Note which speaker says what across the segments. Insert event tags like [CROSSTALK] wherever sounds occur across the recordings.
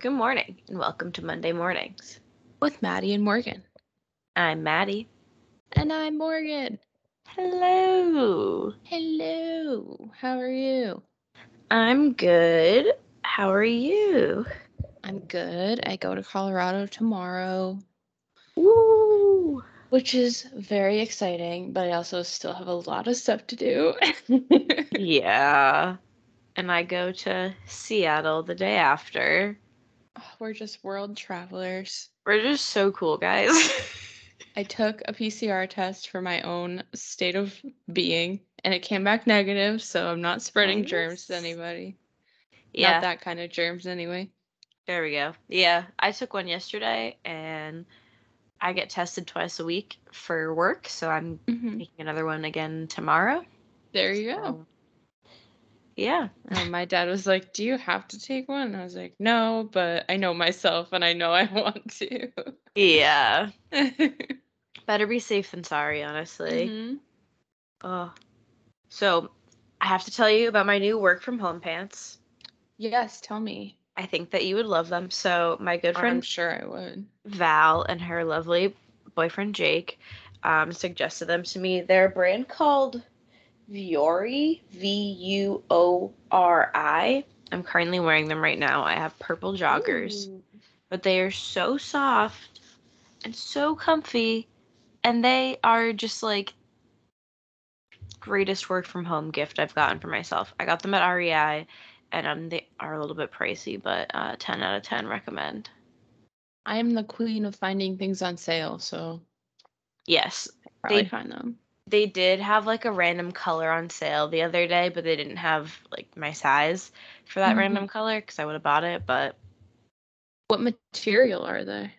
Speaker 1: Good morning, and welcome to Monday Mornings.
Speaker 2: with Maddie and Morgan.
Speaker 1: I'm Maddie.
Speaker 2: And I'm Morgan.
Speaker 1: Hello.
Speaker 2: Hello. How are you?
Speaker 1: I'm good. How are you?
Speaker 2: I'm good. I go to Colorado tomorrow,
Speaker 1: Woo!
Speaker 2: which is very exciting, but I also still have a lot of stuff to do. [LAUGHS]
Speaker 1: Yeah. And I go to Seattle the day after.
Speaker 2: We're just world travelers.
Speaker 1: We're just so cool, guys. [LAUGHS]
Speaker 2: I took a PCR test for my own state of being, and it came back negative, so I'm not spreading germs to anybody.
Speaker 1: yeah.
Speaker 2: Not that kind of germs, anyway.
Speaker 1: There we go. Yeah, I took one yesterday and I get tested twice a week for work, so I'm
Speaker 2: Mhm.
Speaker 1: taking another one again tomorrow.
Speaker 2: There you go.
Speaker 1: Yeah.
Speaker 2: And my dad was like, Do you have to take one? And I was like, No, but I know myself and I know I [LAUGHS] want to.
Speaker 1: Yeah. [LAUGHS] Better be safe than sorry, honestly.
Speaker 2: Mhm.
Speaker 1: Oh. So, I have to tell you about my new work from home pants.
Speaker 2: Yes, tell me.
Speaker 1: I think that you would love them. So, my good friend, I'm
Speaker 2: sure I would.
Speaker 1: Val and her lovely boyfriend Jake um, suggested them to me. They're a brand called Vuori, V U O R I. I'm currently wearing them right now. I have purple joggers,
Speaker 2: Ooh.
Speaker 1: but they are so soft and so comfy, and they are just like greatest work from home gift I've gotten for myself. I got them at REI, and um, they are a little bit pricey, but uh, 10 out of 10 recommend.
Speaker 2: I am the queen of finding things on sale, so
Speaker 1: Yes, They-
Speaker 2: find them.
Speaker 1: They did have like a random color on sale the other day, but they didn't have like my size for that
Speaker 2: Mhm.
Speaker 1: random color because I would have bought it, but
Speaker 2: What material are they?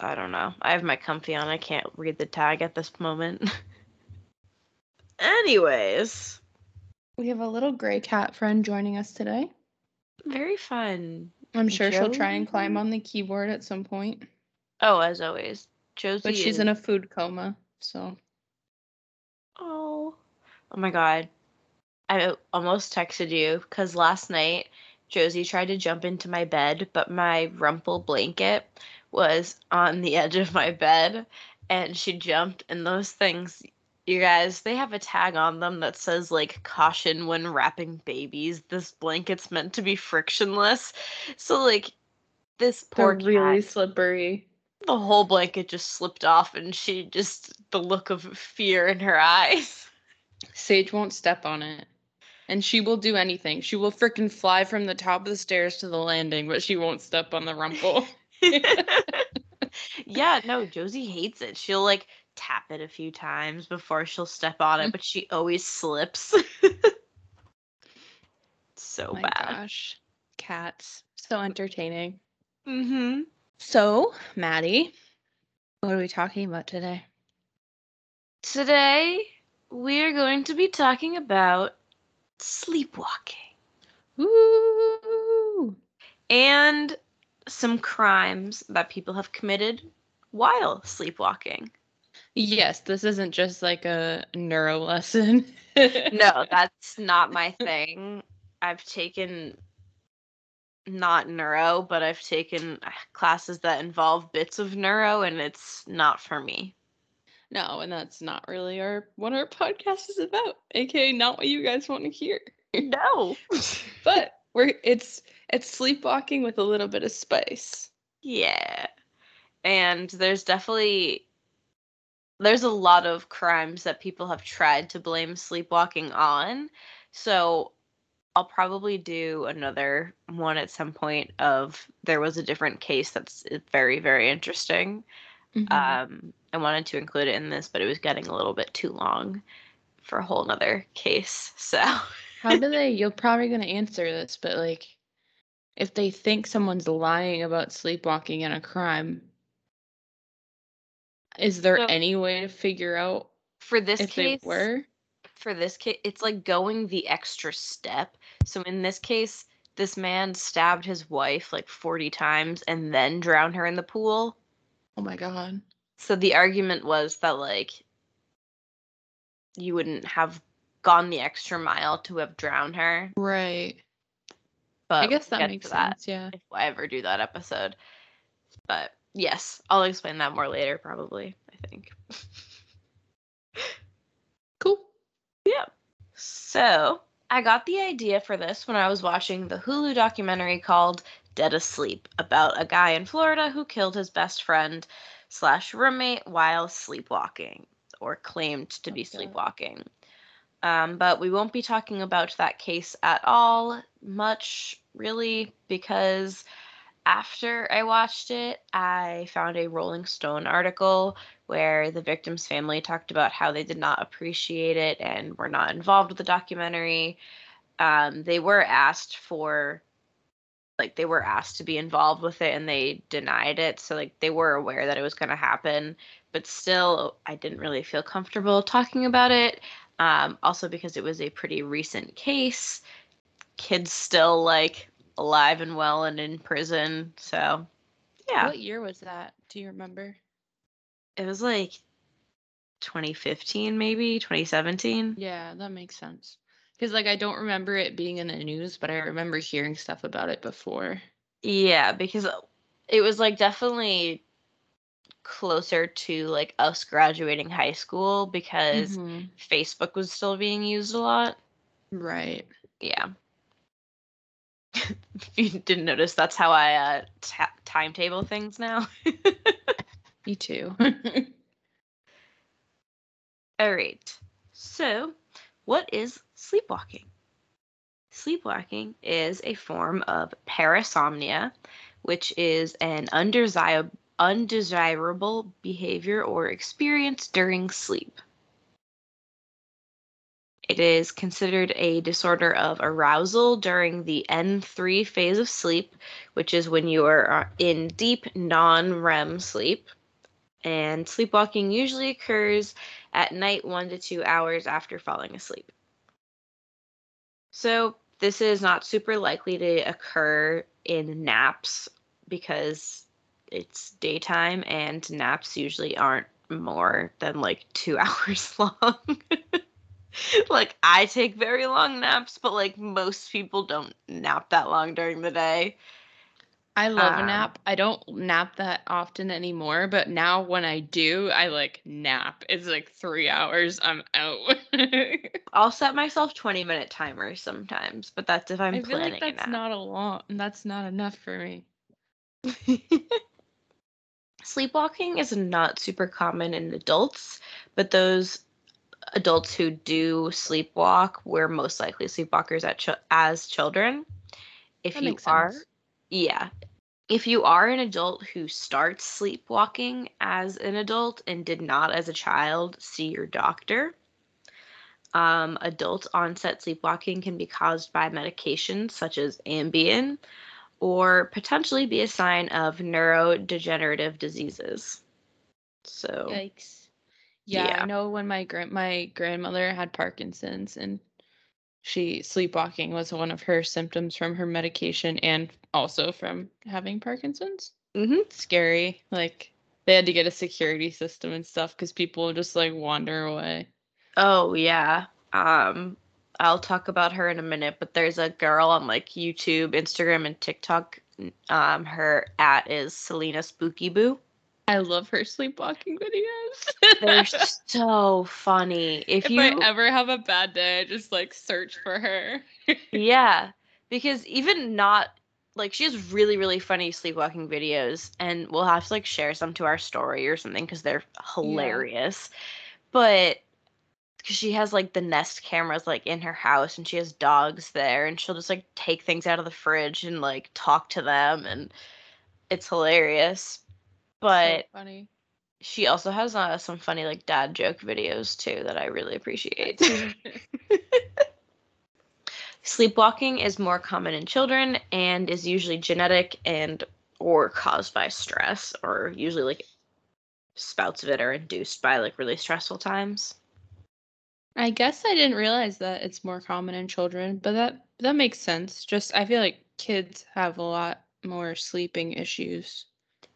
Speaker 1: I don't know. I have my comfy on. I can't read the tag at this moment. [LAUGHS] Anyways,
Speaker 2: We have a little gray cat friend joining us today.
Speaker 1: very fun.
Speaker 2: I'm sure she'll try and climb on the keyboard at some point,
Speaker 1: Oh, as always, Josie.
Speaker 2: but she's in a food coma, so
Speaker 1: Oh. Oh my god. I almost texted you because last night Josie tried to jump into my bed, but my Rumpl blanket was on the [LAUGHS] edge of my bed and she jumped and those things you guys, they have a tag on them that says like caution when wrapping babies. This blanket's meant to be frictionless. So like this poor
Speaker 2: they're really slippery.
Speaker 1: The whole blanket just slipped off and she just the look of fear in her [LAUGHS] eyes.
Speaker 2: Sage won't step on it. And she will do anything. She will frickin' fly from the top of the stairs to the landing, but she won't step on the Rumpl. [LAUGHS] [LAUGHS]
Speaker 1: yeah, no, Josie hates it. She'll like tap it a few times before she'll step on it, but she always slips. so
Speaker 2: Oh my
Speaker 1: bad.
Speaker 2: gosh. Cats. So entertaining.
Speaker 1: Mm-hmm.
Speaker 2: So, Maddie, what are we talking about today?
Speaker 1: Today we are going to be talking about sleepwalking
Speaker 2: Woo!
Speaker 1: and some crimes that people have committed while sleepwalking.
Speaker 2: Yes, this isn't just like a neuro lesson. [LAUGHS]
Speaker 1: no, that's not my thing. I've taken not neuro, but I've taken uh, classes that involve bits of neuro, and it's not for me.
Speaker 2: No, and that's not really our what our podcast is about. AKA not what you guys want to hear.
Speaker 1: No. [LAUGHS]
Speaker 2: But we're it's it's sleepwalking with a little bit of spice.
Speaker 1: yeah. And there's definitely there's a lot of crimes that people have tried to blame sleepwalking on. So I'll probably do another one at some point of there was a different case that's uh, very very interesting.
Speaker 2: Mhm.
Speaker 1: Um, I wanted to include it in this, but it was getting a little bit too long for a whole nother case. [LAUGHS] So
Speaker 2: How do [LAUGHS] they? You're probably gonna answer this, but like, if they think someone's lying about sleepwalking in a crime, is there
Speaker 1: So-
Speaker 2: any way to figure out
Speaker 1: for this
Speaker 2: if they
Speaker 1: case,
Speaker 2: were?
Speaker 1: for this case, it's like going the extra step. So in this case, this man stabbed his wife like 40 times and then drowned her in the pool.
Speaker 2: Oh my god.
Speaker 1: So the argument was that like you wouldn't have gone the extra mile to have drowned her.
Speaker 2: Right.
Speaker 1: But
Speaker 2: I guess that makes
Speaker 1: that
Speaker 2: sense. Yeah.
Speaker 1: if I ever do that episode. But yes, I'll explain that more later, probably. I think. [LAUGHS]
Speaker 2: Cool.
Speaker 1: Yeah. So I got the idea for this when I was watching the Hulu documentary called Dead Asleep about a guy in Florida who killed his best friend slash roommate while sleepwalking or claimed to be
Speaker 2: Okay.
Speaker 1: sleepwalking. Um, but we won't be talking about that case at all much, really, because after I watched it, I found a Rolling Stone article where the victim's family talked about how they did not appreciate it and were not involved with the documentary. Um, they were asked for, like, they were asked to be involved with it and they denied it. So, like, they were aware that it was going to happen, but still, I didn't really feel comfortable talking about it. Um, also, because it was a pretty recent case, kids still, like, alive and well and in prison. So, yeah.
Speaker 2: What year was that? Do you remember?
Speaker 1: it was like 2015 maybe 2017
Speaker 2: Yeah, that makes sense. Because like I don't remember it being in the news, but I remember hearing stuff about it before.
Speaker 1: yeah because it was like definitely closer to like us graduating high school because
Speaker 2: Mhm.
Speaker 1: facebook was still being used a lot
Speaker 2: Right.
Speaker 1: yeah [LAUGHS] you didn't notice that's how i uh ta- timetable things now [LAUGHS]
Speaker 2: Me too. [LAUGHS]
Speaker 1: all right so what is sleepwalking Sleepwalking is a form of parasomnia, which is an undesirable, undesirable behavior or experience during sleep. It is considered a disorder of arousal during the N3 phase of sleep, which is when you are uh, in deep non REM sleep. And sleepwalking usually occurs at night, one to two hours after falling asleep. So, this is not super likely to occur in naps because it's daytime and naps usually aren't more than like two [LAUGHS] hours long. [LAUGHS] [LAUGHS] like, I take very long naps, but like most people don't nap that long during the day.
Speaker 2: I love a
Speaker 1: Um,
Speaker 2: nap. I don't nap that often anymore, but now when I do, I like nap. It's like three hours. I'm out. [LAUGHS]
Speaker 1: I'll set myself 20 minute timers sometimes, but that's if I'm
Speaker 2: I feel
Speaker 1: planning
Speaker 2: like that's
Speaker 1: a
Speaker 2: not a lot. That's not enough for me. [LAUGHS]
Speaker 1: Sleepwalking is not super common in adults, but those adults who do sleepwalk were most likely sleepwalkers at ch- as children. If
Speaker 2: That
Speaker 1: you are,
Speaker 2: sense.
Speaker 1: yeah. If you are an adult who starts sleepwalking as an adult and did not as a child, see your doctor. Um, adult onset sleepwalking can be caused by medications such as Ambien or potentially be a sign of neurodegenerative diseases. So,
Speaker 2: Yikes. Yeah,
Speaker 1: Yeah.
Speaker 2: I know when my grand my grandmother had Parkinson's and she sleepwalking was one of her symptoms from her medication and also from having Parkinson's.
Speaker 1: mhm.
Speaker 2: Scary. Like they had to get a security system and stuff because people just like wander away.
Speaker 1: oh yeah. Um, I'll talk about her in a minute, but there's a girl on like YouTube, Instagram, and TikTok. Um, her at is Celina Spooky Boo.
Speaker 2: I love her sleepwalking videos.
Speaker 1: They're [LAUGHS] so funny. If,
Speaker 2: if
Speaker 1: you
Speaker 2: I ever have a bad day, I just like search for her. [LAUGHS]
Speaker 1: Yeah, because even not like she has really really funny sleepwalking videos, and we'll have to like share some to our story or something because they're hilarious. But because she has like the Nest cameras like in her house, and she has dogs there, and she'll just like take things out of the fridge and like talk to them, and it's hilarious. But
Speaker 2: so funny.
Speaker 1: she also has uh, some funny like dad joke videos too that I really appreciate. [LAUGHS] Sleepwalking is more common in children and is usually genetic and or caused by stress or usually like spouts of it are induced by like really stressful times.
Speaker 2: I guess I didn't realize that it's more common in children, but that that makes sense. Just I feel like kids have a lot more sleeping issues.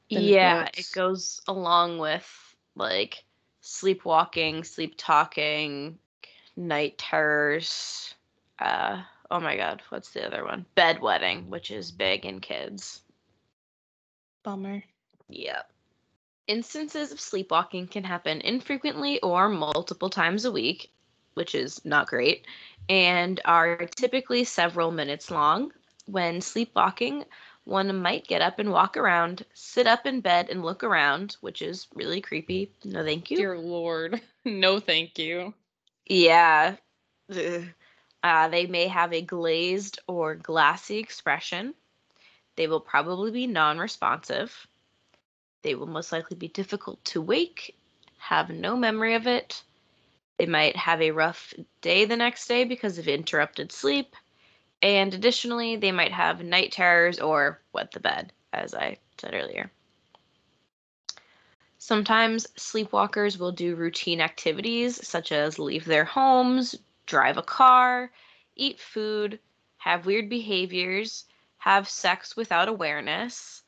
Speaker 1: Yeah,
Speaker 2: adults.
Speaker 1: it goes along with like sleepwalking, sleep talking, night terrors, uh oh my god, what's the other one? Bedwetting, which is big in kids.
Speaker 2: Bummer.
Speaker 1: Yep. Instances of sleepwalking can happen infrequently or multiple times a week, which is not great, and are typically several minutes long. When sleepwalking, one might get up and walk around, sit up in bed and look around, which is really creepy. No, thank you.
Speaker 2: Dear Lord. [LAUGHS] no, thank you.
Speaker 1: Yeah. Uh, they may have a glazed or glassy expression. They will probably be non responsive. They will most likely be difficult to wake, have no memory of it. They might have a rough day the next day because of interrupted sleep. And additionally, they might have night terrors or wet the bed, as I said earlier. Sometimes sleepwalkers will do routine activities such as leave their homes, drive a car, eat food, have weird behaviors, have sex without awareness,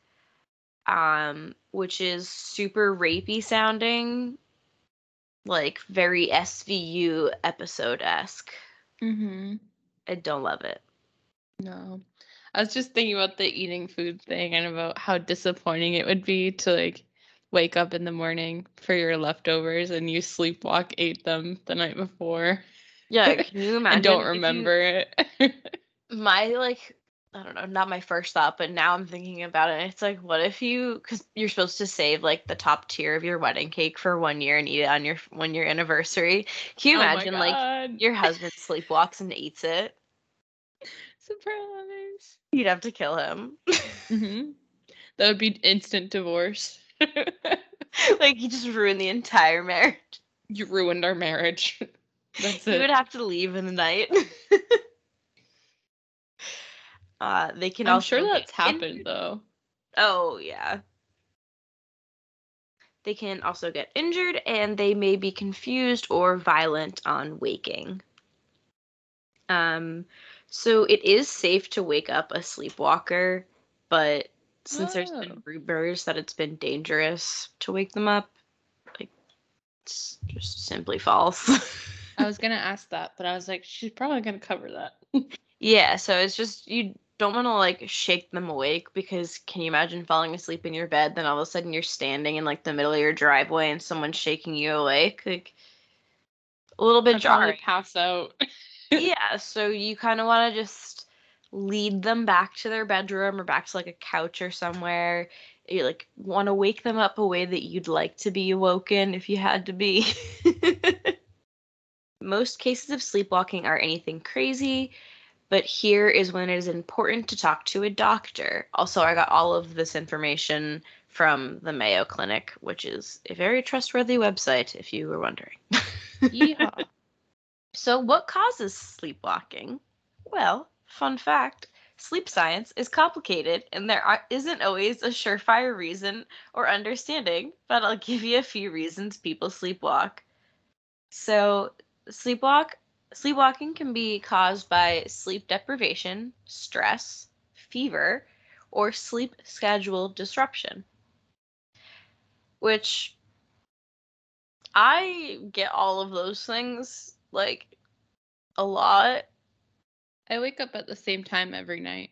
Speaker 1: um, which is super rapey sounding, like very SVU episode esque.
Speaker 2: Mm-hmm.
Speaker 1: I don't love it.
Speaker 2: No. I was just thinking about the eating food thing and about how disappointing it would be to like wake up in the morning for your leftovers and you sleepwalk ate them the night before.
Speaker 1: Yeah, [LAUGHS] can you imagine?
Speaker 2: and don't
Speaker 1: if you-
Speaker 2: remember it. [LAUGHS]
Speaker 1: my like I don't know, not my first thought, but now I'm thinking about it. It's like, what if you, because you're supposed to save like the top tier of your wedding cake for one year and eat it on your one year anniversary. Can you
Speaker 2: Oh
Speaker 1: imagine like your husband sleepwalks and eats it?
Speaker 2: Surprise.
Speaker 1: You'd have to kill him.
Speaker 2: hmm [LAUGHS] That would be instant divorce. [LAUGHS]
Speaker 1: like he just ruined the entire marriage.
Speaker 2: you ruined our marriage. [LAUGHS] That's
Speaker 1: You
Speaker 2: it.
Speaker 1: would have to leave in the night. uh, they can
Speaker 2: I'm sure that's happened
Speaker 1: injured.
Speaker 2: though.
Speaker 1: Oh, yeah. They can also get injured and they may be confused or violent on waking. Um, so it is safe to wake up a sleepwalker, but since there's been oh. rumors that it's been dangerous to wake them up, like it's just simply false.
Speaker 2: I [LAUGHS] was gonna ask that, but I was like, she's probably gonna cover that.
Speaker 1: Yeah, so it's just you don't want to like shake them awake because can you imagine falling asleep in your bed then all of a sudden you're standing in like the middle of your driveway and someone's shaking you awake like a little bit
Speaker 2: I'd
Speaker 1: jarring.
Speaker 2: pass out. [LAUGHS] [LAUGHS]
Speaker 1: yeah, so you kind of want to just lead them back to their bedroom or back to like a couch or somewhere. You like want to wake them up a way that you'd like to be awoken if you had to be. [LAUGHS] Most cases of sleepwalking are anything crazy, but here is when it is important to talk to a doctor. Also, I got all of this information from the Mayo Clinic, which is a very trustworthy website if you were wondering.
Speaker 2: Yeehaw. [LAUGHS]
Speaker 1: So, what causes sleepwalking? Well, fun fact sleep science is complicated and there isn't always a surefire reason or understanding, but I'll give you a few reasons people sleepwalk. So, sleepwalk sleepwalking can be caused by sleep deprivation, stress, fever, or sleep schedule disruption. Which I get all of those things like a lot
Speaker 2: I wake up at the same time every night.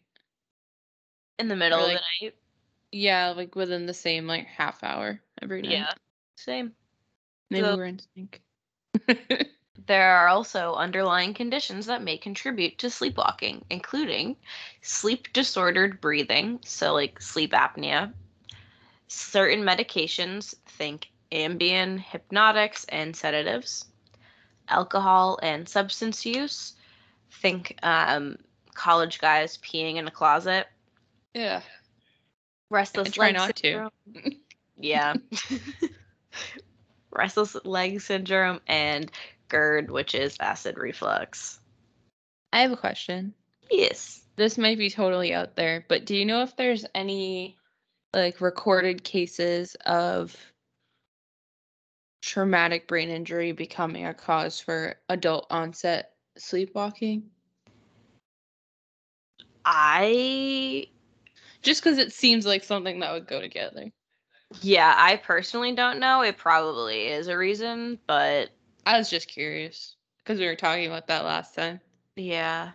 Speaker 1: in the middle of
Speaker 2: like,
Speaker 1: the night.
Speaker 2: Yeah, like within the same like half hour every night.
Speaker 1: Yeah, same.
Speaker 2: Maybe
Speaker 1: So-
Speaker 2: we're in sync. [LAUGHS]
Speaker 1: There are also underlying conditions that may contribute to sleepwalking, including sleep disordered breathing, so like sleep apnea, certain medications, think Ambien, hypnotics, and sedatives, alcohol and substance use, think um, college guys peeing in a closet,
Speaker 2: yeah.
Speaker 1: restless
Speaker 2: try
Speaker 1: leg
Speaker 2: not to.
Speaker 1: syndrome. Yeah. [LAUGHS] restless leg syndrome and GERD, which is acid reflux.
Speaker 2: I have a question.
Speaker 1: Yes.
Speaker 2: This might be totally out there, but do you know if there's any like recorded cases of traumatic brain injury becoming a cause for adult onset sleepwalking?
Speaker 1: I
Speaker 2: Just because it seems like something that would go together.
Speaker 1: yeah, I personally don't know. It probably is a reason, but
Speaker 2: I was just curious because we were talking about that last time.
Speaker 1: yeah.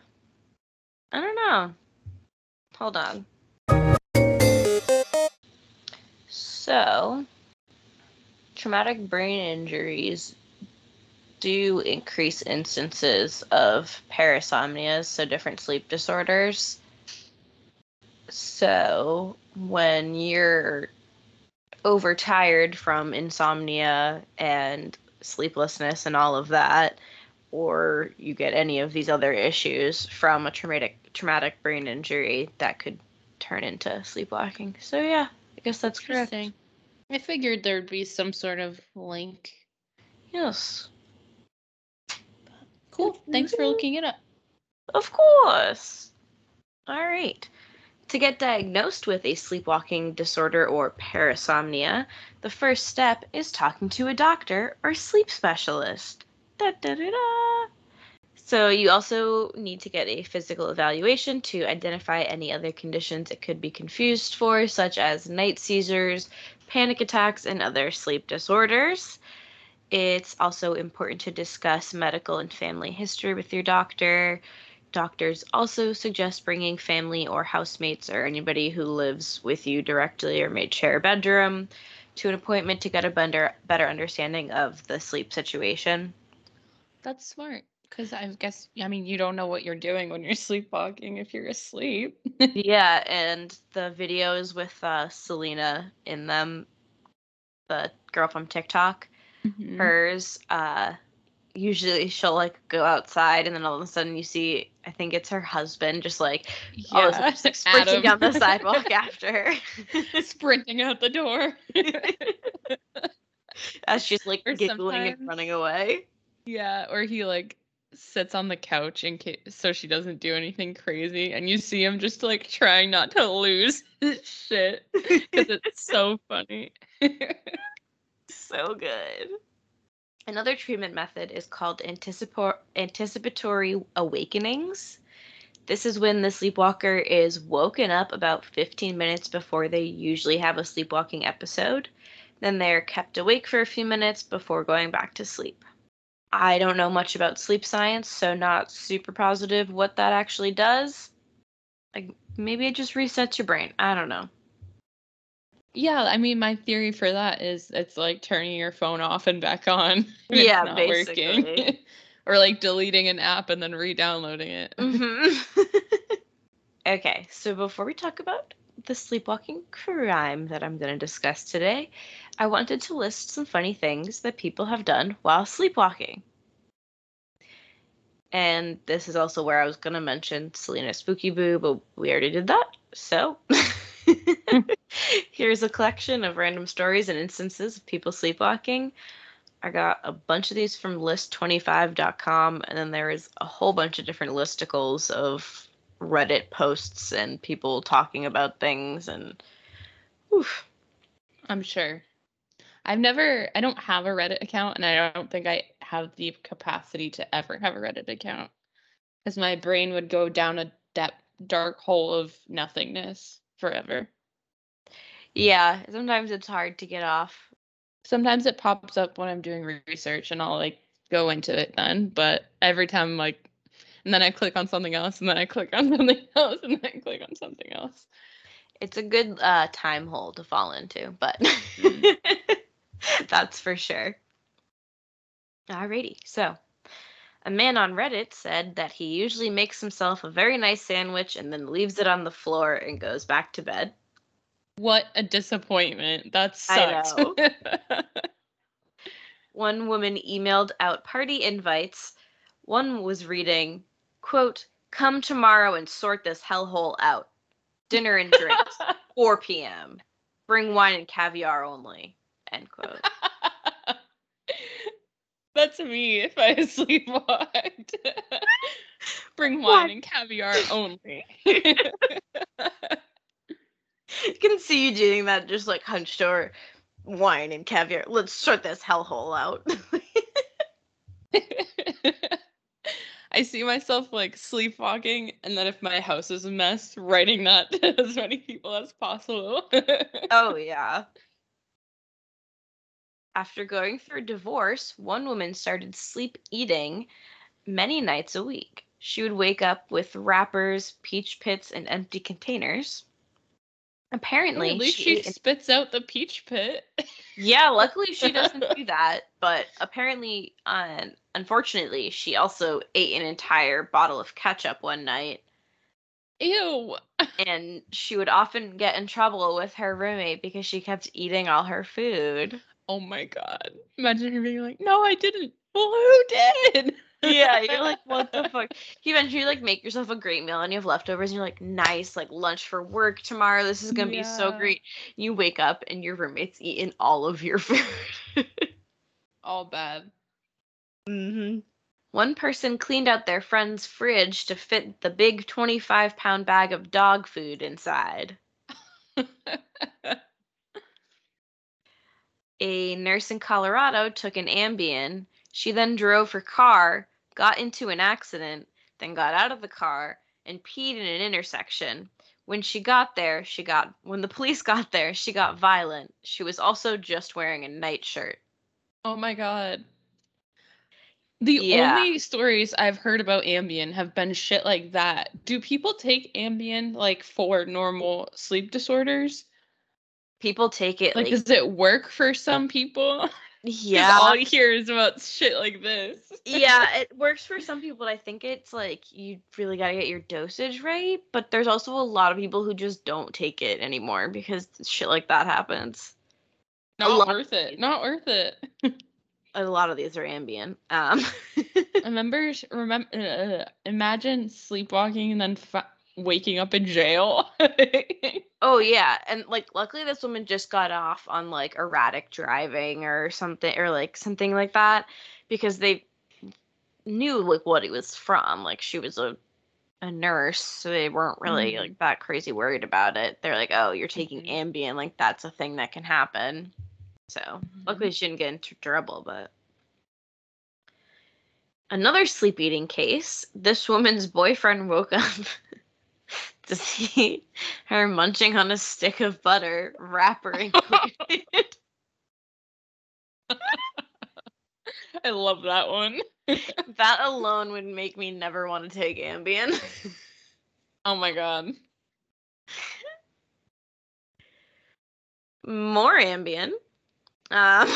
Speaker 1: I don't know. Hold on. So, traumatic brain injuries do increase instances of parasomnias, so different sleep disorders. So, when you're overtired from insomnia and sleeplessness and all of that, or you get any of these other issues from a traumatic traumatic brain injury, that could turn into sleepwalking. So yeah, I guess that's correct.
Speaker 2: I figured there'd be some sort of link.
Speaker 1: Yes.
Speaker 2: Cool. Thanks for looking it up.
Speaker 1: Of course. All right. To get diagnosed with a sleepwalking disorder or parasomnia, the first step is talking to a doctor or sleep specialist. Da, da, da, da. So, you also need to get a physical evaluation to identify any other conditions it could be confused for, such as night seizures, panic attacks, and other sleep disorders. It's also important to discuss medical and family history with your doctor. Doctors also suggest bringing family or housemates or anybody who lives with you directly or may share a bedroom to an appointment to get a better, understanding of the sleep situation.
Speaker 2: That's smart. Because I guess, I mean, you don't know what you're doing when you're [LAUGHS] sleepwalking if you're asleep. [LAUGHS]
Speaker 1: yeah, and the videos with uh, Celina in them, the girl from TikTok,
Speaker 2: Mhm.
Speaker 1: hers, uh, usually she'll like go outside and then all of a sudden you see, I think it's her husband just like all of a sudden, sprinting down the sidewalk [LAUGHS] after her.
Speaker 2: sprinting out the door.
Speaker 1: As she's like
Speaker 2: Or
Speaker 1: giggling and running away.
Speaker 2: yeah, or he like sits on the couch in case so she doesn't do anything crazy, and you see him just like trying not to lose [LAUGHS] his shit because it's so funny. [LAUGHS]
Speaker 1: so good. Another treatment method is called anticipo- anticipatory awakenings. This is when the sleepwalker is woken up about 15 minutes before they usually have a sleepwalking episode. Then they're kept awake for a few minutes before going back to sleep. I don't know much about sleep science, so not super positive what that actually does. Like maybe it just resets your brain. I don't know.
Speaker 2: yeah, I mean, my theory for that is it's like turning your phone off and back on. [LAUGHS]
Speaker 1: Yeah, basically. [LAUGHS]
Speaker 2: or like deleting an app and then re-downloading it.
Speaker 1: hmm [LAUGHS] okay, so before we talk about the sleepwalking crime that I'm going to discuss today, I wanted to list some funny things that people have done while sleepwalking. And this is also where I was going to mention Celina Spooky Boo, but we already did that. So [LAUGHS] here's a collection of random stories and instances of people sleepwalking. I got a bunch of these from list25.com, and then there is a whole bunch of different listicles of Reddit posts and people talking about things. And oof,
Speaker 2: I'm sure. I've never, I don't have a Reddit account, and I don't think I have the capacity to ever have a Reddit account because my brain would go down a depth, dark hole of nothingness forever.
Speaker 1: yeah, sometimes it's hard to get off.
Speaker 2: Sometimes it pops up when I'm doing research, and I'll like go into it then. But every time, like, and then I click on something else, and then I click on [LAUGHS] something else, and then I click on something else.
Speaker 1: It's a good uh, time hole to fall into, but [LAUGHS] [LAUGHS] that's for sure. Alrighty, so a man on Reddit said that he usually makes himself a very nice sandwich and then leaves it on the floor and goes back to bed.
Speaker 2: What a disappointment! That sucks. [LAUGHS]
Speaker 1: One woman emailed out party invites. One was reading, quote, come tomorrow and sort this hellhole out. Dinner and drinks, [LAUGHS] 4 p.m. Bring wine and caviar only. End [LAUGHS] quote.
Speaker 2: That's me if I [LAUGHS] sleepwalked. [LAUGHS] Bring wine and caviar only.
Speaker 1: You can see you doing that just like hunched over wine and caviar. Let's sort this hellhole out.
Speaker 2: I see myself like sleepwalking, and then if my house is a mess, writing that to as many people as possible.
Speaker 1: oh, yeah. After going through a divorce, one woman started sleep eating many nights a week. she would wake up with wrappers, peach pits, and empty containers. Apparently,
Speaker 2: At least
Speaker 1: she
Speaker 2: she
Speaker 1: ate an-
Speaker 2: spits out the peach pit. [LAUGHS]
Speaker 1: yeah, luckily she doesn't do that, but apparently, uh, unfortunately, she also ate an entire bottle of ketchup one night,
Speaker 2: Ew. [LAUGHS]
Speaker 1: and she would often get in trouble with her roommate because she kept eating all her food.
Speaker 2: Oh my god. Imagine her being like, no, I didn't. Well, who did?
Speaker 1: Yeah, you're like, what the [LAUGHS] fuck? You eventually like make yourself a great meal and you have leftovers and you're like, nice, like lunch for work tomorrow. This is gonna be so great. You wake up and your roommate's eaten all of your [LAUGHS] food.
Speaker 2: All bad.
Speaker 1: mm-hmm. One person cleaned out their friend's fridge to fit the big 25 pound bag of dog food inside. [LAUGHS] A nurse in Colorado took an Ambien. She then drove her car, got into an accident, then got out of the car and peed in an intersection. When she got there, she got when the police [LAUGHS] got there, she got violent. She was also just wearing a nightshirt.
Speaker 2: oh my god. The
Speaker 1: Yeah.
Speaker 2: only stories I've heard about Ambien have been shit like that. Do people take Ambien like for normal sleep disorders?
Speaker 1: People take it
Speaker 2: Like,
Speaker 1: like,
Speaker 2: does it work for some people? [LAUGHS]
Speaker 1: yeah.
Speaker 2: All you hear is about shit like this. [LAUGHS]
Speaker 1: yeah, it works for some people. but I think it's like you really got to get your dosage right. But there's also a lot of people who just don't take it anymore because shit like that happens.
Speaker 2: Not worth it. Not worth it. [LAUGHS]
Speaker 1: A lot of these are Ambien. Um,
Speaker 2: Remember, remember, uh, imagine sleepwalking and then fa- waking up in jail. [LAUGHS]
Speaker 1: oh yeah, and like luckily this woman just got off on like erratic driving or something or like something like that because they knew like what it was from. Like she was a a nurse, so they weren't really
Speaker 2: Mhm.
Speaker 1: like that crazy worried about it. They're like, "Oh, you're taking
Speaker 2: Mhm.
Speaker 1: Ambien, like that's a thing that can happen." So luckily she didn't get into trouble, but another sleep eating case. This woman's boyfriend woke up to see [LAUGHS] her munching on a stick of butter, wrapper [LAUGHS] included. [LAUGHS]
Speaker 2: I love that one.
Speaker 1: that alone would make me never want to take Ambien.
Speaker 2: Oh my god.
Speaker 1: More Ambien. Um,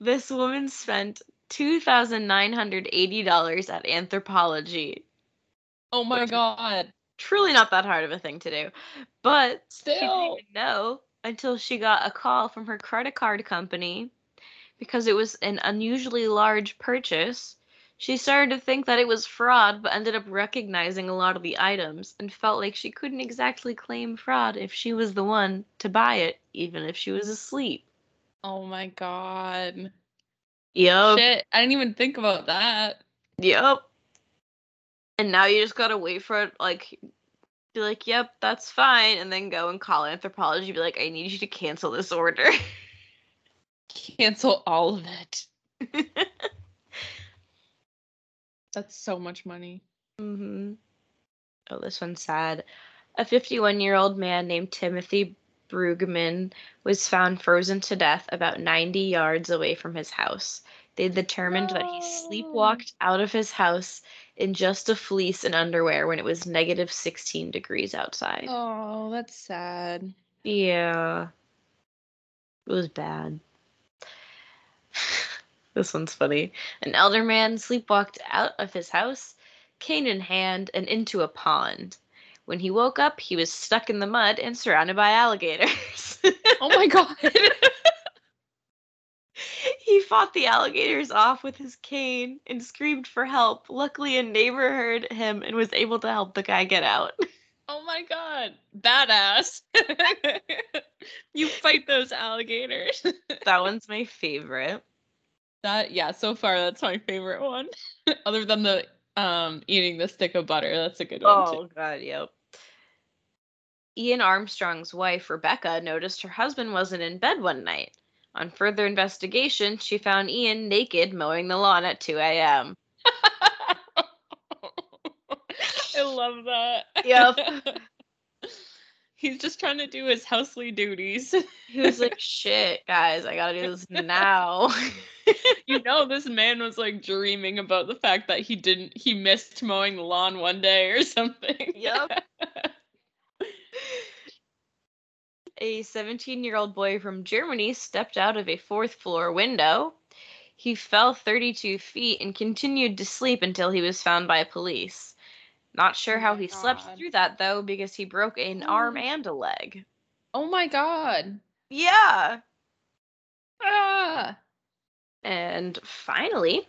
Speaker 1: this woman spent two thousand nine hundred eighty dollars at Anthropologie.
Speaker 2: Oh my god.
Speaker 1: Truly not that hard of a thing to do, but she didn't
Speaker 2: Still.
Speaker 1: even know until she got a call from her credit card company because it was an unusually large purchase. She started to think that it was fraud, but ended up recognizing a lot of the items and felt like she couldn't exactly claim fraud if she was the one to buy it, even if she was asleep.
Speaker 2: Oh my god.
Speaker 1: Yup.
Speaker 2: Shit. I didn't even think about that.
Speaker 1: Yep. And now you just gotta wait for it, like, be like, yep, that's fine, and then go and call Anthropologie, be like, I need you to cancel this order.
Speaker 2: Cancel all of it. [LAUGHS] That's so much money.
Speaker 1: Mm-hmm. Oh, this one's sad. A 51 year old man named Timothy Brueggeman was found frozen to death about 90 yards away from his house. They determined that he sleepwalked out of his house in just a fleece and underwear when it was negative 16 degrees outside.
Speaker 2: Oh, that's sad.
Speaker 1: Yeah. It was bad. [LAUGHS] this one's funny. An elder man sleepwalked out of his house, cane in hand, and into a pond. When he woke up, he was stuck in the mud and surrounded by alligators.
Speaker 2: Oh my god. [LAUGHS]
Speaker 1: he fought the alligators off with his cane and screamed for help. Luckily, a neighbor heard him and was able to help the guy get out.
Speaker 2: oh my god. Badass. [LAUGHS] you fight those alligators. [LAUGHS]
Speaker 1: that one's my favorite.
Speaker 2: that yeah, so far that's my favorite one. [LAUGHS] Other than the um eating the stick of butter, that's a good one
Speaker 1: Oh
Speaker 2: too.
Speaker 1: Oh god, yep. Ian Armstrong's wife, Rebecca, noticed her husband wasn't in bed one night. On further investigation, she found Ian naked mowing the lawn at 2 a.m. [LAUGHS]
Speaker 2: I love that.
Speaker 1: Yep. [LAUGHS]
Speaker 2: He's just trying to do his housely duties.
Speaker 1: He was like, shit, guys, I gotta do this now. [LAUGHS]
Speaker 2: you know, this man was like dreaming about the fact that he didn't, he missed mowing the lawn one day or something.
Speaker 1: Yep. A 17 year old boy from Germany stepped out of a fourth floor window. He fell 32 feet and continued to sleep until he was found by police. Not sure
Speaker 2: Oh
Speaker 1: how he slept through that though, because he broke an arm and a leg.
Speaker 2: oh my god.
Speaker 1: Yeah.
Speaker 2: Ah.
Speaker 1: And finally,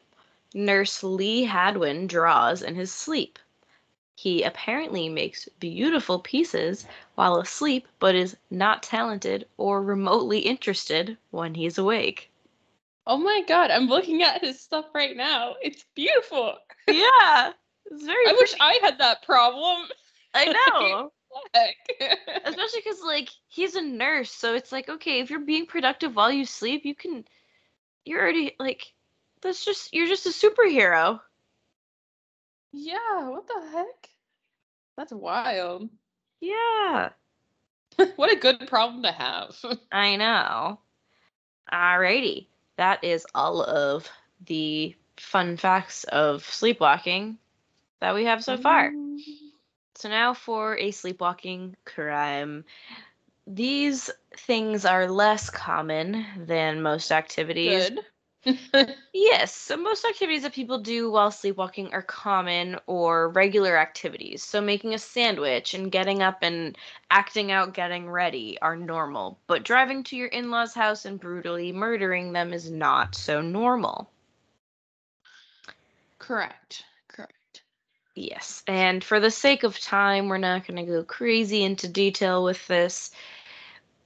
Speaker 1: Nurse Lee Hadwin draws in his sleep. He apparently makes beautiful pieces while asleep, but is not talented or remotely interested when he's awake.
Speaker 2: Oh my god, I'm looking at his stuff right now. It's beautiful.
Speaker 1: Yeah, [LAUGHS] it's very.
Speaker 2: I wish. I had that problem.
Speaker 1: I [LAUGHS] know, [LAUGHS] especially because like he's a nurse, so it's like okay, if you're being productive while you sleep, you can. You're already like, that's just you're just a superhero.
Speaker 2: Yeah, what the heck? That's wild.
Speaker 1: Yeah. [LAUGHS]
Speaker 2: what a good problem to have. [LAUGHS]
Speaker 1: I know. Alrighty. That is all of the fun facts of sleepwalking that we have so far. Mm. So now for a sleepwalking crime. These things are less common than most activities.
Speaker 2: Good. [LAUGHS]
Speaker 1: Yes, so most activities that people do while sleepwalking are common or regular activities. So making a sandwich and getting up and acting out getting ready are normal, but driving to your in-laws' house and brutally murdering them is not so normal.
Speaker 2: Correct. Correct.
Speaker 1: Yes, and for the sake of time, we're not going to go crazy into detail with this,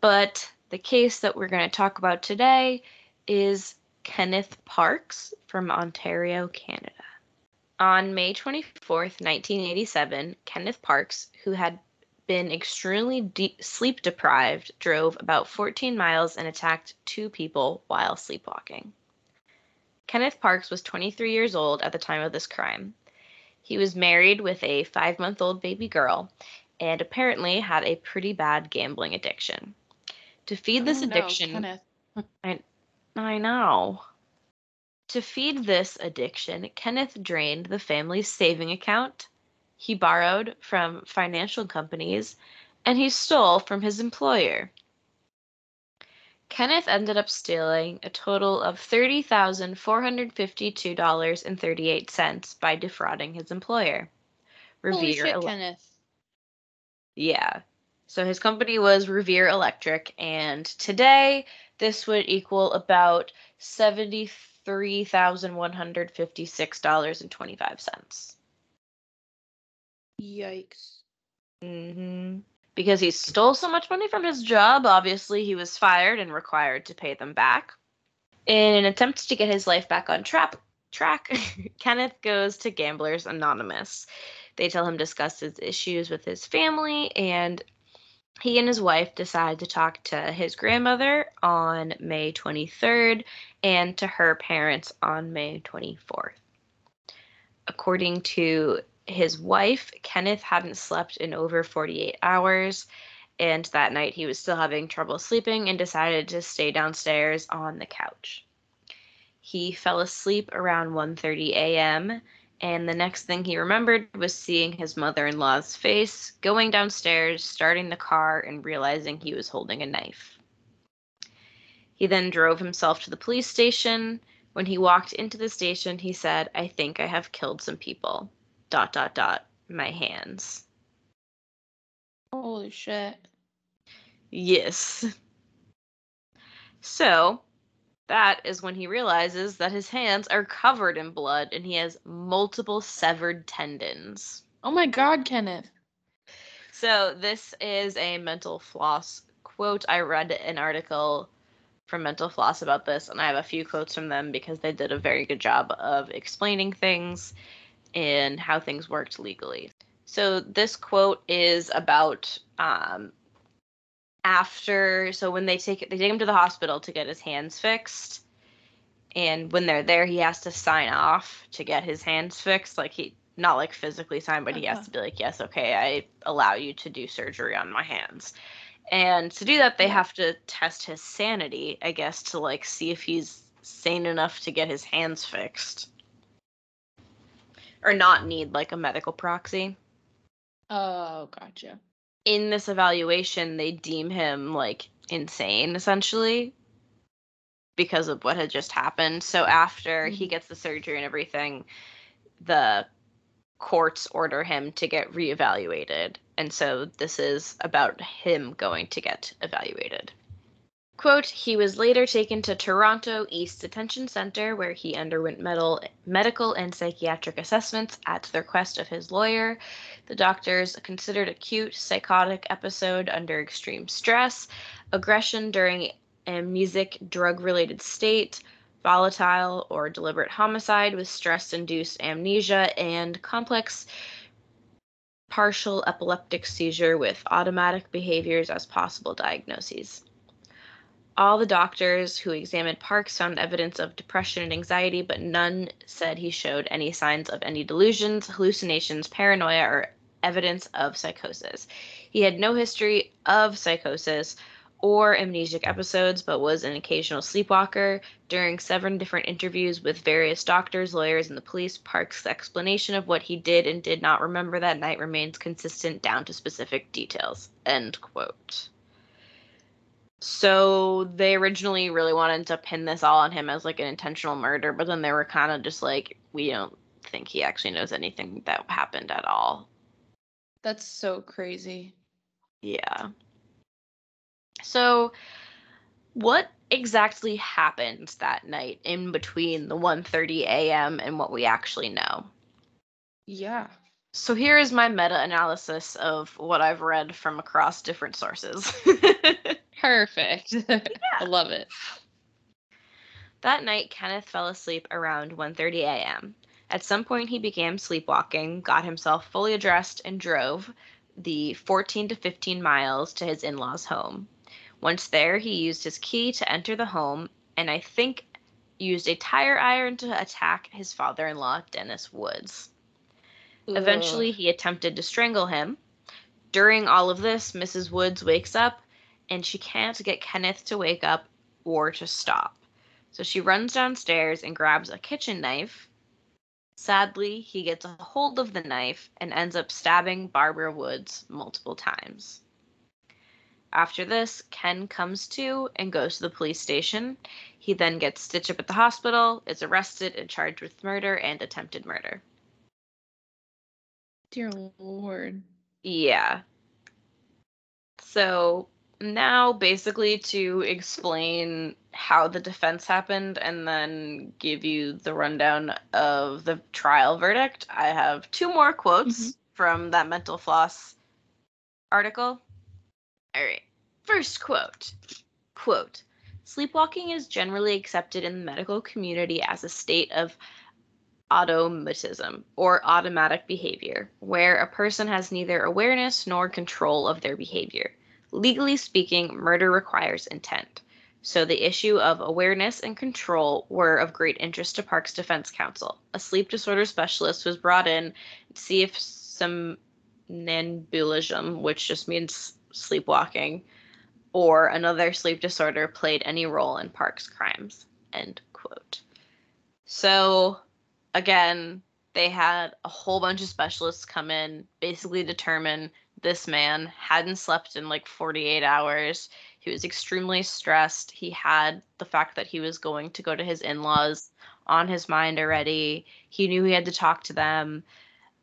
Speaker 1: but the case that we're going to talk about today is Kenneth Parks from Ontario, Canada. On May 24, 1987, Kenneth Parks, who had been extremely de- sleep deprived, drove about 14 miles and attacked two people while sleepwalking. Kenneth Parks was 23 years old at the time of this crime. He was married with a five month old baby girl and apparently had a pretty bad gambling addiction. To feed oh, this
Speaker 2: Oh,
Speaker 1: addiction. I know. To feed this addiction, Kenneth drained the family's saving account. He borrowed from financial companies and he stole from his employer. Kenneth ended up stealing a total of $30,452.38 by defrauding his employer.
Speaker 2: Holy
Speaker 1: Revere
Speaker 2: shit,
Speaker 1: Ele-
Speaker 2: Kenneth.
Speaker 1: yeah. So his company was Revere Electric, and today this would equal about seventy-three thousand one hundred fifty-six dollars and twenty-five cents.
Speaker 2: Yikes.
Speaker 1: Mm-hmm. Because he stole so much money from his job, obviously he was fired and required to pay them back. In an attempt to get his life back on trap track, [LAUGHS] Kenneth goes to Gamblers Anonymous. They tell him discuss his issues with his family, and he and his wife decide to talk to his grandmother on May 23rd and to her parents on May 24th. According to his wife, Kenneth hadn't slept in over 48 hours, and that night he was still having trouble sleeping and decided to stay downstairs on the couch. He fell asleep around 1:30 a.m. and the next thing he remembered was seeing his mother-in-law's face, going downstairs, starting the car and realizing he was holding a knife. He then drove himself to the police station. When he walked into the station, he said, "I think I have killed some people." dot dot dot my hands.
Speaker 2: Holy shit.
Speaker 1: Yes. So, that is when he realizes that his hands are covered in blood and he has multiple severed tendons.
Speaker 2: Oh my god, Kenneth.
Speaker 1: So, this is a mental floss quote. I read an article from Mental Floss about this, and I have a few quotes from them because they did a very good job of explaining things and how things worked legally. So, this quote is about um, after, so when they take they take him to the hospital to get his hands fixed, and when they're there, he has to sign off to get his hands fixed. Like he not like physically sign, but he has
Speaker 2: Uh-huh.
Speaker 1: to be like, yes, okay, I allow you to do surgery on my hands. And to do that, they have to test his sanity, I guess, to like see if he's sane enough to get his hands fixed. Or not need like a medical proxy.
Speaker 2: Oh, gotcha.
Speaker 1: In this evaluation, they deem him like insane essentially because of what had just happened. So after he
Speaker 2: Mhm.
Speaker 1: gets the surgery and everything, the courts order him to get reevaluated. And so this is about him going to get evaluated. Quote, he was later taken to Toronto East Detention Center where he underwent medal, medical and psychiatric assessments at the request of his lawyer. The doctors considered acute psychotic episode under extreme stress, aggression during amnesic drug related state, volatile or deliberate homicide with stress induced amnesia, and complex partial epileptic seizure with automatic behaviors as possible diagnoses. All the doctors who examined Parks found evidence of depression and anxiety, but none said he showed any signs of any delusions, hallucinations, paranoia, or evidence of psychosis. He had no history of psychosis or amnesic episodes, but was an occasional sleepwalker. During seven different interviews with various doctors, lawyers, and the police, Parks' explanation of what he did and did not remember that night remains consistent down to specific details. End quote. So they originally really wanted to pin this all on him as like an intentional murder, but then they were kind of just like, we don't think he actually knows anything that happened at all.
Speaker 2: That's so crazy.
Speaker 1: Yeah. So what exactly happened that night in between the 1:30 a.m. and what we actually know?
Speaker 2: Yeah.
Speaker 1: So here is my meta-analysis of what I've read from across different sources. [LAUGHS]
Speaker 2: Perfect. [LAUGHS] I love it.
Speaker 1: That night, Kenneth fell asleep around 1:30 a.m. At some point, he began sleepwalking, got himself fully dressed, and drove the 14 to 15 miles to his in-laws' home. Once there, he used his key to enter the home, and I think used a tire iron to attack his father-in-law, Dennis Woods. Eventually, he attempted to strangle him. During all of this, Mrs. Woods wakes up and she can't get Kenneth to wake up or to stop. So she runs downstairs and grabs a kitchen knife. Sadly, he gets a hold of the knife and ends up stabbing Barbara Woods multiple times. After this, Ken comes to and goes to the police station. He then gets stitched up at the hospital, is arrested and charged with murder and attempted murder.
Speaker 2: Dear Lord.
Speaker 1: Yeah. So now, basically, to explain how the defense happened and then give you the rundown of the trial verdict, I have two more quotes
Speaker 2: Mhm.
Speaker 1: from that Mental Floss article. All right. First quote Quote Sleepwalking is generally accepted in the medical community as a state of automatism or automatic behavior, where a person has neither awareness nor control of their behavior. Legally speaking, murder requires intent. So the issue of awareness and control were of great interest to Parks Defense Counsel. A sleep disorder specialist was brought in to see if some somnambulism, which just means sleepwalking, or another sleep disorder played any role in Parks' crimes. End quote. So again, they had a whole bunch of specialists come in, basically determine this man hadn't slept in like 48 hours. He was extremely stressed. He had the fact that he was going to go to his in laws on his mind already. He knew he had to talk to them.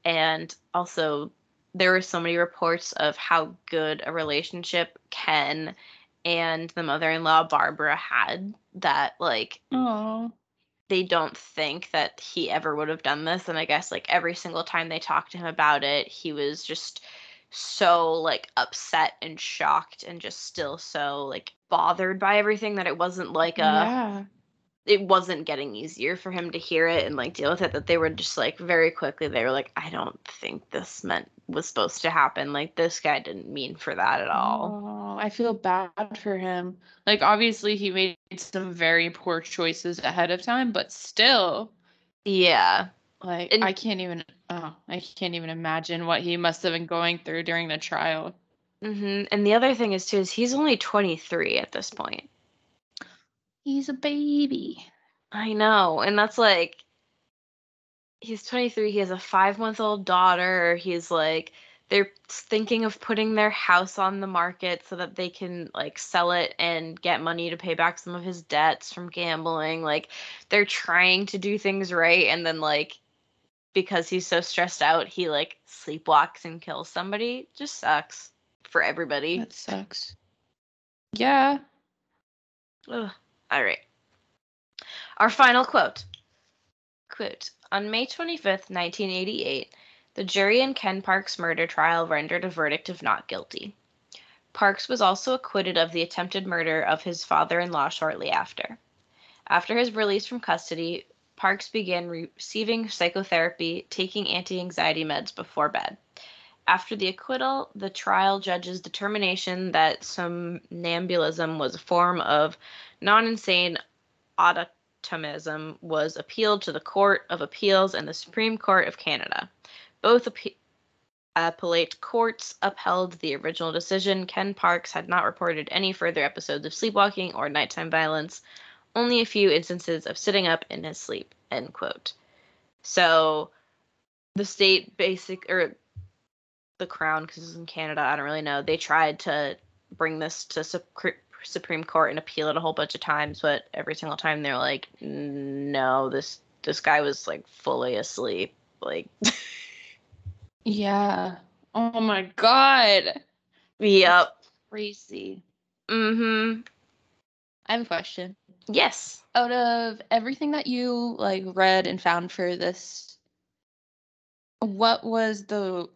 Speaker 1: And also, there were so many reports of how good a relationship Ken and the mother in law, Barbara, had that, like,
Speaker 2: Oh.
Speaker 1: they don't think that he ever would have done this and i guess like every single time they talked to him about it he was just so like upset and shocked and just still so like bothered by everything that it wasn't like a
Speaker 2: yeah.
Speaker 1: it wasn't getting easier for him to hear it and like deal with it that they were just like very quickly they were like i don't think this meant was supposed to happen like this guy didn't mean for that at all
Speaker 2: Oh, I feel bad for him. Like obviously he made some very poor choices ahead of time, but still.
Speaker 1: yeah
Speaker 2: Like
Speaker 1: And-
Speaker 2: I can't even oh, I can't even imagine what he must have been going through during the trial.
Speaker 1: hmm And the other thing is too is he's only 23 at this point.
Speaker 2: He's a baby.
Speaker 1: I know, and that's like he's 23. He has a five month old daughter. He's like they're thinking of putting their house on the market so that they can like sell it and get money to pay back some of his debts from gambling. Like they're trying to do things right, and then like because he's so stressed out, he like sleepwalks and kills somebody. Just sucks for everybody.
Speaker 2: That sucks. Yeah.
Speaker 1: Ugh. All right. Our final quote. Quote On May 25th, 1988, the jury in Ken Parks' murder trial rendered a verdict of not guilty. Parks was also acquitted of the attempted murder of his father in law shortly after. After his release from custody, Parks began receiving psychotherapy, taking anti anxiety meds before bed. After the acquittal, the trial judge's determination that somnambulism was a form of non insane automatism was appealed to the Court of Appeals and the Supreme Court of Canada. Both appe- appellate courts upheld the original decision. Ken Parks had not reported any further episodes of sleepwalking or nighttime violence, only a few instances of sitting up in his sleep. End quote. So the state basic or the crown because it's in Canada, I don't really know. They tried to bring this to Supreme Court and appeal it a whole bunch of times, but every single time they're like, no, this this guy was like fully asleep. Like, [LAUGHS]
Speaker 2: Yeah. Oh my god.
Speaker 1: yep.
Speaker 2: Crazy.
Speaker 1: Mm-hmm.
Speaker 2: I have a question.
Speaker 1: Yes.
Speaker 2: Out of everything that you like read and found for this, what was the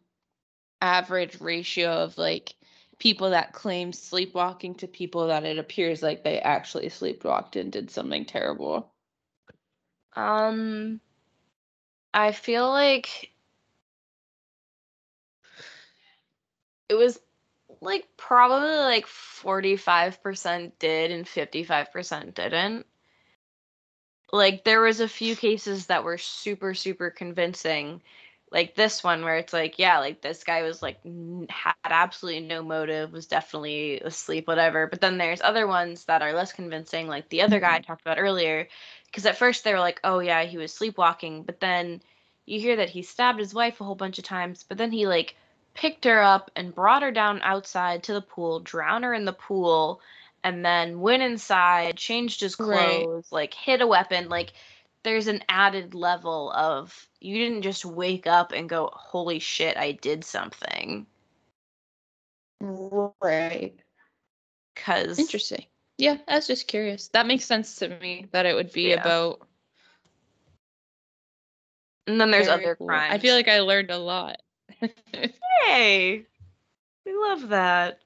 Speaker 2: average ratio of like people that claim sleepwalking to people that it appears like they actually sleepwalked and did something terrible?
Speaker 1: Um, I feel like it was like probably like 45% did and 55% didn't. Like there was a few cases that were super super convincing. Like this one where it's like, yeah, like this guy was like n- had absolutely no motive, was definitely asleep whatever. But then there's other ones that are less convincing like the other guy I mm-hmm. talked about earlier because at first they were like, oh yeah, he was sleepwalking, but then you hear that he stabbed his wife a whole bunch of times, but then he like picked her up and brought her down outside to the pool, drowned her in the pool, and then went inside, changed his
Speaker 2: Right.
Speaker 1: clothes, like hid a weapon. Like there's an added level of you didn't just wake up and go, holy shit, I did something.
Speaker 2: Right.
Speaker 1: Cause
Speaker 2: Interesting. Yeah, I was just curious. That makes sense to me that it would be
Speaker 1: Yeah.
Speaker 2: about.
Speaker 1: and then there's
Speaker 2: Very
Speaker 1: other
Speaker 2: cool.
Speaker 1: crimes.
Speaker 2: I feel like I learned a lot. [LAUGHS]
Speaker 1: Hey, we love that.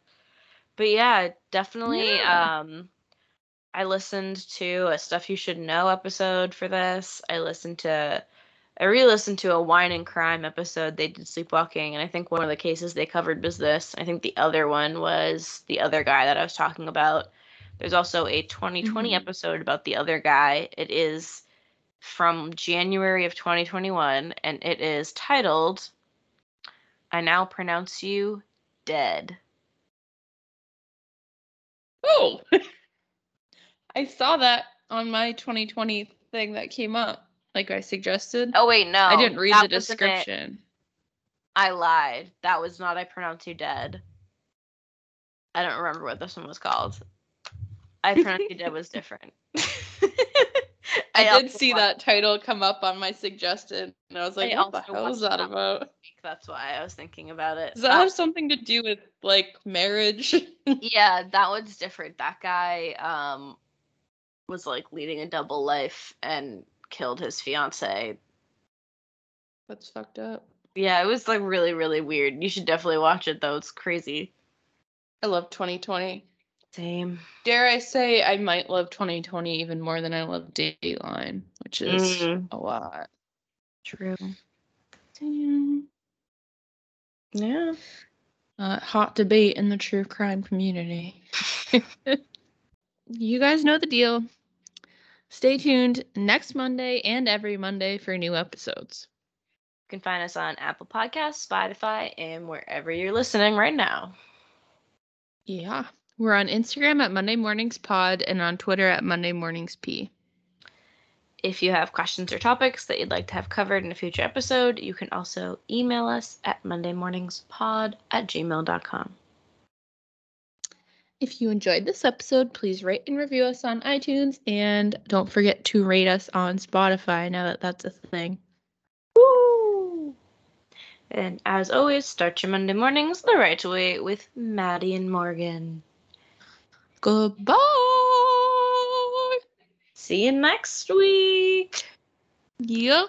Speaker 1: But yeah, definitely.
Speaker 2: Yeah.
Speaker 1: Um, I listened to a stuff you should know episode for this. I listened to, I re-listened to a wine and crime episode. They did sleepwalking, and I think one of the cases they covered was this. I think the other one was the other guy that I was talking about. There's also a 2020
Speaker 2: Mhm.
Speaker 1: episode about the other guy. It is from January of 2021, and it is titled I now pronounce you dead.
Speaker 2: Oh, [LAUGHS] I saw that on my 2020 thing that came up, like I suggested.
Speaker 1: Oh wait, no.
Speaker 2: I didn't read the description.
Speaker 1: I lied. That was not I pronounce you dead. I don't remember what this one was called. I [LAUGHS] pronounce you dead was different. [LAUGHS]
Speaker 2: I, did see that title come up on my suggested, and I was like,
Speaker 1: I
Speaker 2: "What the hell is that
Speaker 1: that
Speaker 2: about?"
Speaker 1: That's why I was thinking about it.
Speaker 2: Does that
Speaker 1: Uh,
Speaker 2: have something to do with like marriage? [LAUGHS]
Speaker 1: yeah, that one's different. That guy um was like leading a double life and killed his fiance.
Speaker 2: That's fucked up.
Speaker 1: Yeah, it was like really, really weird. You should definitely watch it though. It's crazy.
Speaker 2: I love 2020.
Speaker 1: Same.
Speaker 2: Dare I say, I might love 2020 even more than I love Dateline, which is
Speaker 1: Mm.
Speaker 2: a lot.
Speaker 1: True.
Speaker 2: Damn.
Speaker 1: Yeah.
Speaker 2: Uh, hot debate in the true crime community. [LAUGHS] you guys know the deal. Stay tuned next Monday and every Monday for new episodes.
Speaker 1: You can find us on Apple Podcasts, Spotify, and wherever you're listening right now.
Speaker 2: Yeah. We're on Instagram at Monday Mornings Pod and on Twitter at Monday Mornings P.
Speaker 1: If you have questions or topics that you'd like to have covered in a future episode, you can also email us at mondaymorningspod at gmail.com.
Speaker 2: If you enjoyed this episode, please rate and review us on iTunes and don't forget to rate us on Spotify now that that's a thing.
Speaker 1: Woo! And as always, start your Monday mornings the right way with Maddie and Morgan.
Speaker 2: Goodbye.
Speaker 1: See you next week.
Speaker 2: Yeah.